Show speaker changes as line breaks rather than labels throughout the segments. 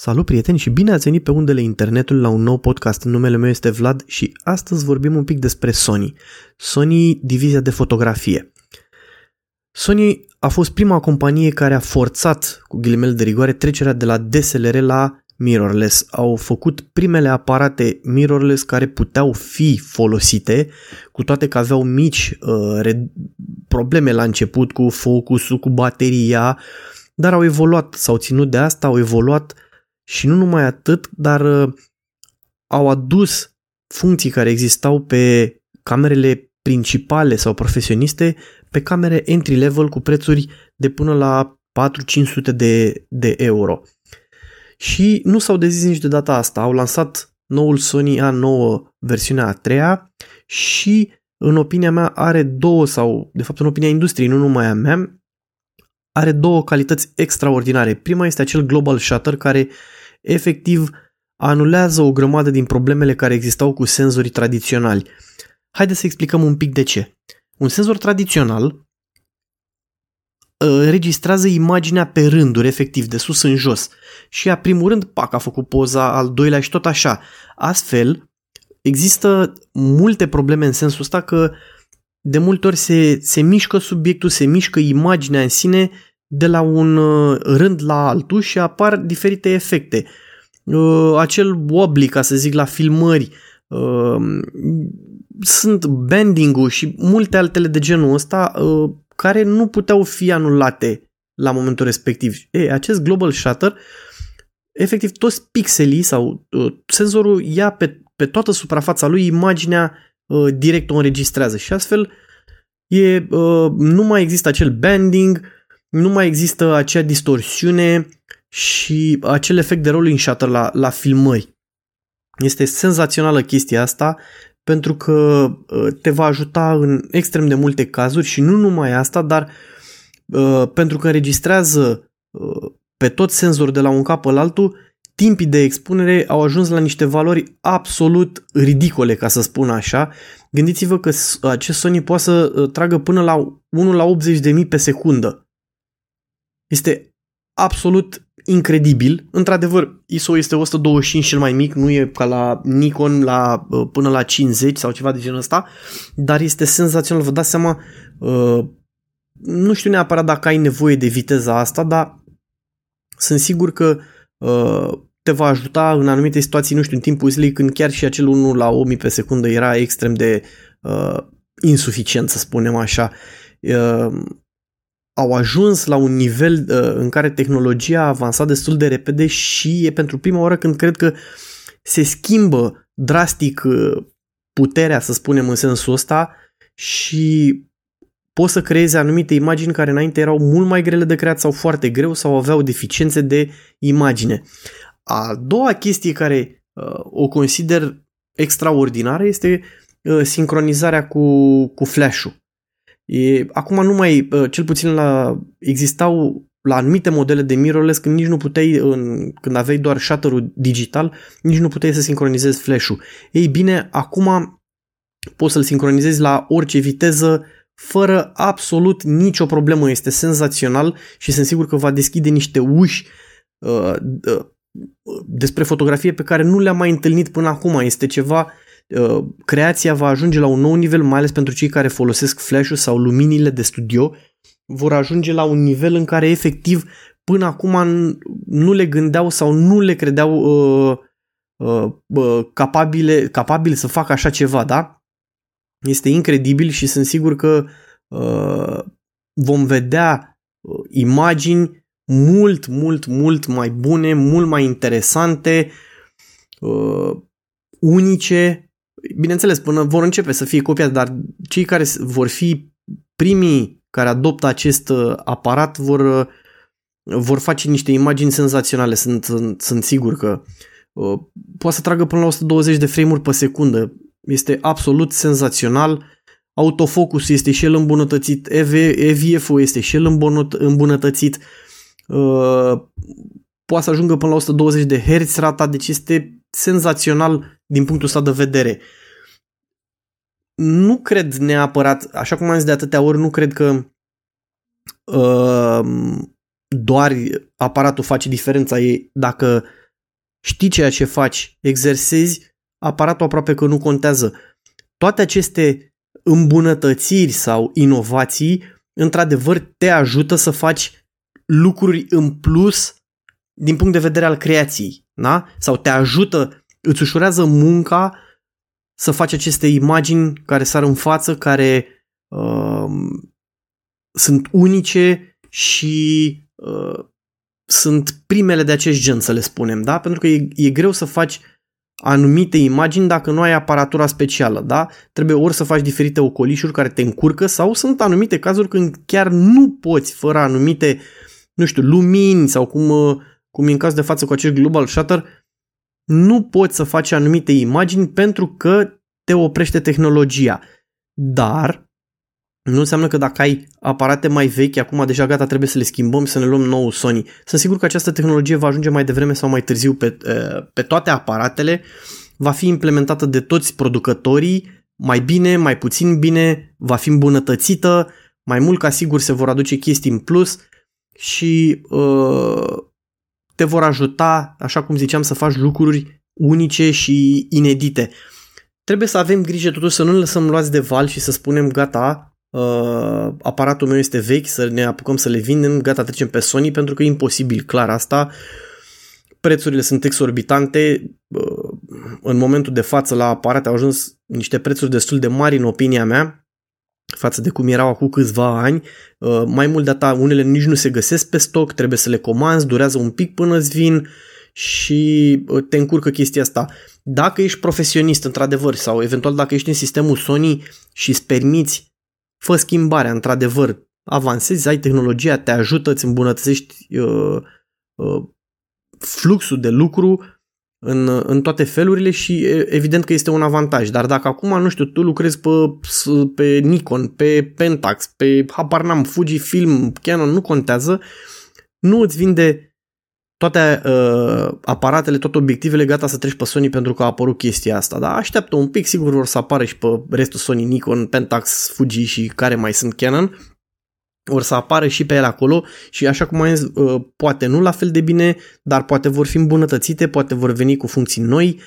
Salut prieteni și bine ați venit pe undele internetului la un nou podcast. Numele meu este Vlad și astăzi vorbim un pic despre Sony. Sony, divizia de fotografie. Sony a fost prima companie care a forțat, cu ghilimele de rigoare, trecerea de la DSLR la mirrorless. Au făcut primele aparate mirrorless care puteau fi folosite, cu toate că aveau mici uh, re- probleme la început cu focusul, cu bateria, dar au evoluat, s-au ținut de asta, au evoluat și nu numai atât, dar uh, au adus funcții care existau pe camerele principale sau profesioniste pe camere entry-level cu prețuri de până la 4-500 de, de euro. Și nu s-au dezis nici de data asta. Au lansat noul Sony A9 versiunea a treia și în opinia mea are două sau de fapt în opinia industriei, nu numai a mea, are două calități extraordinare. Prima este acel global shutter care efectiv anulează o grămadă din problemele care existau cu senzorii tradiționali. Haideți să explicăm un pic de ce. Un senzor tradițional registrează imaginea pe rânduri, efectiv, de sus în jos. Și a primul rând, pac, a făcut poza, al doilea și tot așa. Astfel, există multe probleme în sensul ăsta că de multe ori se, se mișcă subiectul, se mișcă imaginea în sine de la un uh, rând la altul și apar diferite efecte. Uh, acel wobbly, ca să zic, la filmări, uh, sunt bending-ul și multe altele de genul ăsta care nu puteau fi anulate la momentul respectiv. E, acest global shutter, efectiv toți pixelii sau senzorul ia pe, pe toată suprafața lui imaginea direct o înregistrează și astfel e, nu mai există acel bending, nu mai există acea distorsiune și acel efect de rolling shutter la, la filmări. Este senzațională chestia asta pentru că uh, te va ajuta în extrem de multe cazuri și nu numai asta, dar uh, pentru că înregistrează uh, pe tot senzorul de la un cap la altul, timpii de expunere au ajuns la niște valori absolut ridicole, ca să spun așa. Gândiți-vă că acest Sony poate să tragă până la 1 la 80.000 pe secundă. Este absolut incredibil. Într-adevăr, ISO este 125 cel mai mic, nu e ca la Nikon la, uh, până la 50 sau ceva de genul ăsta, dar este senzațional. Vă dați seama, uh, nu știu neapărat dacă ai nevoie de viteza asta, dar sunt sigur că uh, te va ajuta în anumite situații, nu știu, în timpul zilei când chiar și acel 1 la 1000 pe secundă era extrem de uh, insuficient, să spunem așa. Uh, au ajuns la un nivel uh, în care tehnologia a avansat destul de repede și e pentru prima oară când cred că se schimbă drastic uh, puterea, să spunem în sensul ăsta și poți să creezi anumite imagini care înainte erau mult mai grele de creat sau foarte greu sau aveau deficiențe de imagine. A doua chestie care uh, o consider extraordinară este uh, sincronizarea cu, cu flash-ul. E, acum nu mai, cel puțin la, existau la anumite modele de mirrorless când nici nu puteai, în, când aveai doar shutter digital, nici nu puteai să sincronizezi flash-ul. Ei bine, acum poți să-l sincronizezi la orice viteză fără absolut nicio problemă. Este senzațional și sunt sigur că va deschide niște uși uh, uh, despre fotografie pe care nu le-am mai întâlnit până acum. Este ceva Uh, creația va ajunge la un nou nivel, mai ales pentru cei care folosesc flash-ul sau luminile de studio, vor ajunge la un nivel în care efectiv până acum nu le gândeau sau nu le credeau uh, uh, uh, capabile, capabile să facă așa ceva, da? Este incredibil și sunt sigur că uh, vom vedea uh, imagini mult, mult, mult mai bune, mult mai interesante, uh, unice, bineînțeles, până vor începe să fie copiați, dar cei care vor fi primii care adoptă acest uh, aparat vor, uh, vor face niște imagini senzaționale. Sunt, sunt, sunt sigur că uh, poate să tragă până la 120 de frame-uri pe secundă. Este absolut senzațional. Autofocusul este și el îmbunătățit, EV, EVF-ul este și el îmbunătățit. Uh, poate să ajungă până la 120 de Hz rata, deci este senzațional din punctul ăsta de vedere. Nu cred neapărat, așa cum am zis de atâtea ori, nu cred că uh, doar aparatul face diferența. E dacă știi ceea ce faci, exersezi, aparatul aproape că nu contează. Toate aceste îmbunătățiri sau inovații, într-adevăr, te ajută să faci lucruri în plus din punct de vedere al creației, da? Sau te ajută, îți ușurează munca să faci aceste imagini care sar în față, care uh, sunt unice și uh, sunt primele de acest gen, să le spunem, da? Pentru că e, e greu să faci anumite imagini dacă nu ai aparatura specială, da? Trebuie ori să faci diferite ocolișuri care te încurcă sau sunt anumite cazuri când chiar nu poți fără anumite, nu știu, lumini sau cum, uh, cum e în caz de față cu acest global shutter, nu poți să faci anumite imagini pentru că te oprește tehnologia. Dar nu înseamnă că dacă ai aparate mai vechi, acum deja gata, trebuie să le schimbăm, să ne luăm nou Sony. Sunt sigur că această tehnologie va ajunge mai devreme sau mai târziu pe, pe toate aparatele, va fi implementată de toți producătorii, mai bine, mai puțin bine, va fi îmbunătățită, mai mult ca sigur se vor aduce chestii în plus și uh, te vor ajuta, așa cum ziceam, să faci lucruri unice și inedite. Trebuie să avem grijă totuși să nu ne lăsăm luați de val și să spunem gata, uh, aparatul meu este vechi, să ne apucăm să le vindem, gata, trecem pe Sony, pentru că e imposibil, clar asta. Prețurile sunt exorbitante, uh, în momentul de față la aparate au ajuns niște prețuri destul de mari în opinia mea, față de cum erau acum câțiva ani. Uh, mai mult de atât, unele nici nu se găsesc pe stoc, trebuie să le comanzi, durează un pic până îți vin și uh, te încurcă chestia asta. Dacă ești profesionist, într-adevăr, sau eventual dacă ești în sistemul Sony și îți permiți fă schimbarea, într-adevăr, avansezi, ai tehnologia, te ajută, îți îmbunătățești uh, uh, fluxul de lucru în, în toate felurile și evident că este un avantaj. Dar dacă acum, nu știu, tu lucrezi pe, pe Nikon, pe Pentax, pe habar n-am, Fujifilm, Canon, nu contează, nu îți vinde toate uh, aparatele, toate obiectivele gata să treci pe Sony pentru că a apărut chestia asta, dar așteaptă un pic, sigur vor să apară și pe restul Sony, Nikon, Pentax, Fuji și care mai sunt Canon, vor să apară și pe ele acolo și așa cum am zis, uh, poate nu la fel de bine, dar poate vor fi îmbunătățite, poate vor veni cu funcții noi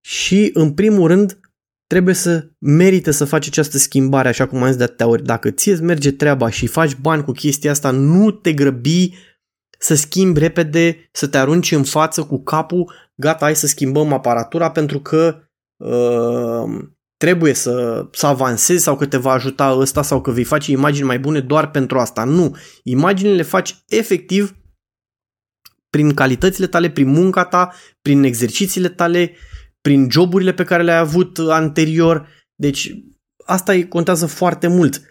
și în primul rând trebuie să merite să faci această schimbare, așa cum am zis de atâtea ori. Dacă ție îți merge treaba și faci bani cu chestia asta, nu te grăbi să schimbi repede, să te arunci în față cu capul, gata, hai să schimbăm aparatura pentru că uh, trebuie să, să avansezi sau că te va ajuta ăsta sau că vei face imagini mai bune doar pentru asta. Nu, imaginile le faci efectiv prin calitățile tale, prin munca ta, prin exercițiile tale, prin joburile pe care le-ai avut anterior. Deci asta contează foarte mult.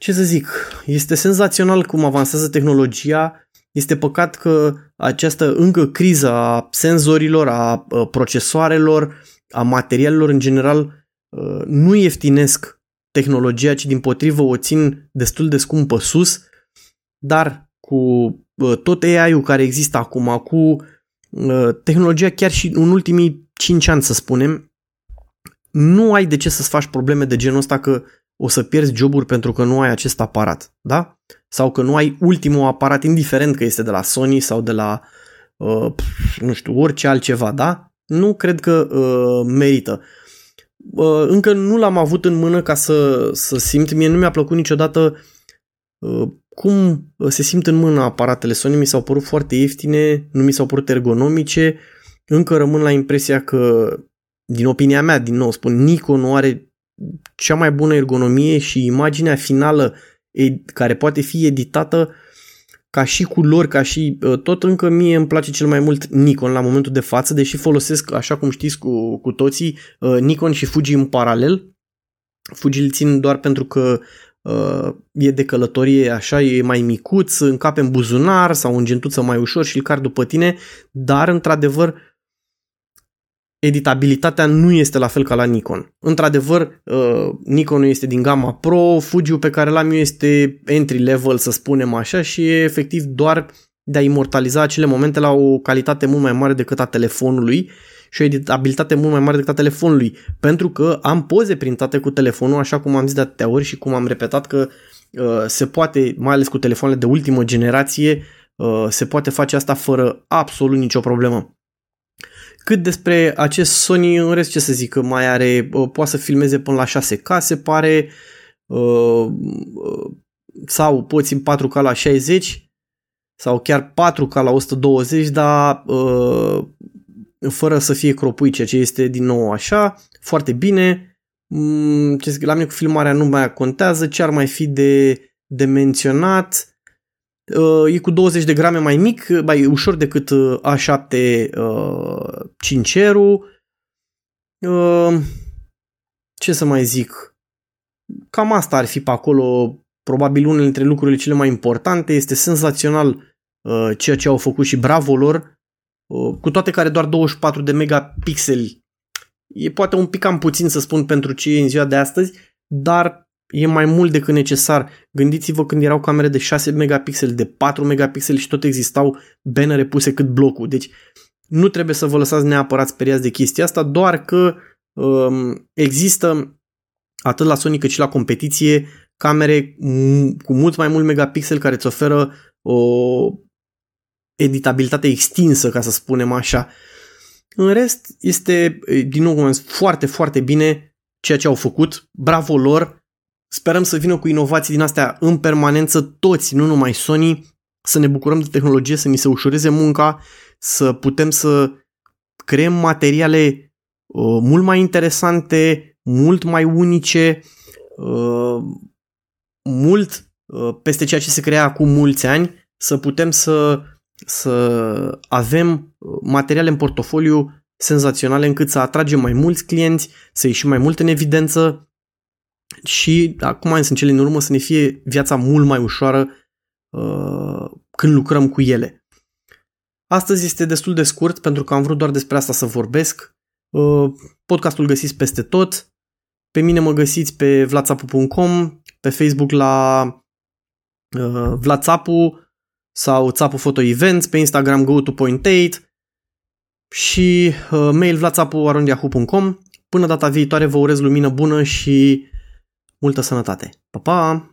Ce să zic, este senzațional cum avansează tehnologia este păcat că această încă criză a senzorilor, a procesoarelor, a materialelor în general nu ieftinesc tehnologia, ci din potrivă o țin destul de scumpă sus, dar cu tot AI-ul care există acum, cu tehnologia chiar și în ultimii 5 ani să spunem, nu ai de ce să-ți faci probleme de genul ăsta că o să pierzi joburi pentru că nu ai acest aparat, da? Sau că nu ai ultimul aparat, indiferent că este de la Sony sau de la, uh, nu știu, orice altceva, da? Nu cred că uh, merită. Uh, încă nu l-am avut în mână ca să, să simt, mie nu mi-a plăcut niciodată uh, cum se simt în mână aparatele Sony, mi s-au părut foarte ieftine, nu mi s-au părut ergonomice, încă rămân la impresia că, din opinia mea, din nou spun, Nikon nu are cea mai bună ergonomie și imaginea finală care poate fi editată ca și culori, ca și ă, tot încă mie îmi place cel mai mult Nikon la momentul de față, deși folosesc, așa cum știți cu, cu toții, ă, Nikon și Fuji în paralel. Fuji îl țin doar pentru că uh, e de călătorie așa, e mai micuț, încape în buzunar sau în gentuță mai ușor și îl car după tine, dar într-adevăr editabilitatea nu este la fel ca la Nikon. Într-adevăr, uh, Nikon este din gama Pro, Fuji pe care l-am eu este entry level, să spunem așa, și e efectiv doar de a imortaliza acele momente la o calitate mult mai mare decât a telefonului și o editabilitate mult mai mare decât a telefonului, pentru că am poze printate cu telefonul, așa cum am zis de atâtea ori și cum am repetat că uh, se poate, mai ales cu telefoanele de ultimă generație, uh, se poate face asta fără absolut nicio problemă. Cât despre acest Sony, în rest ce să zic, mai are, uh, poate să filmeze până la 6K, se pare, uh, uh, sau poți în 4K la 60 sau chiar 4K la 120, dar fără să fie cropui, ceea ce este din nou așa, foarte bine. Mm, ce zic, la mine cu filmarea nu mai contează, ce ar mai fi de, de menționat, Uh, e cu 20 de grame mai mic, mai ușor decât uh, A7 uh, 5 uh, Ce să mai zic? Cam asta ar fi pe acolo. Probabil unele dintre lucrurile cele mai importante. Este senzațional uh, ceea ce au făcut și bravo lor. Uh, cu toate care doar 24 de megapixeli e poate un pic cam puțin să spun pentru ce e în ziua de astăzi, dar e mai mult decât necesar. Gândiți-vă când erau camere de 6 megapixeli, de 4 megapixeli și tot existau bannere puse cât blocul. Deci nu trebuie să vă lăsați neapărat speriați de chestia asta, doar că um, există atât la Sony cât și la competiție camere cu mult mai mult megapixel care îți oferă o editabilitate extinsă, ca să spunem așa. În rest, este, din nou, foarte, foarte bine ceea ce au făcut. Bravo lor! Sperăm să vină cu inovații din astea în permanență toți, nu numai Sony, să ne bucurăm de tehnologie, să ni se ușureze munca, să putem să creăm materiale uh, mult mai interesante, mult mai unice, uh, mult uh, peste ceea ce se crea acum mulți ani, să putem să, să avem uh, materiale în portofoliu senzaționale încât să atragem mai mulți clienți, să ieșim mai mult în evidență și acum în cele în urmă să ne fie viața mult mai ușoară uh, când lucrăm cu ele. Astăzi este destul de scurt pentru că am vrut doar despre asta să vorbesc. Uh, podcastul găsiți peste tot. Pe mine mă găsiți pe vlatsapu.com, pe Facebook la uh, Vlatsapu sau Țapu Photo Events, pe Instagram go to point 8 și uh, mail vlatsapu.yahoo.com. Până data viitoare vă urez lumină bună și multă sănătate. Pa, pa!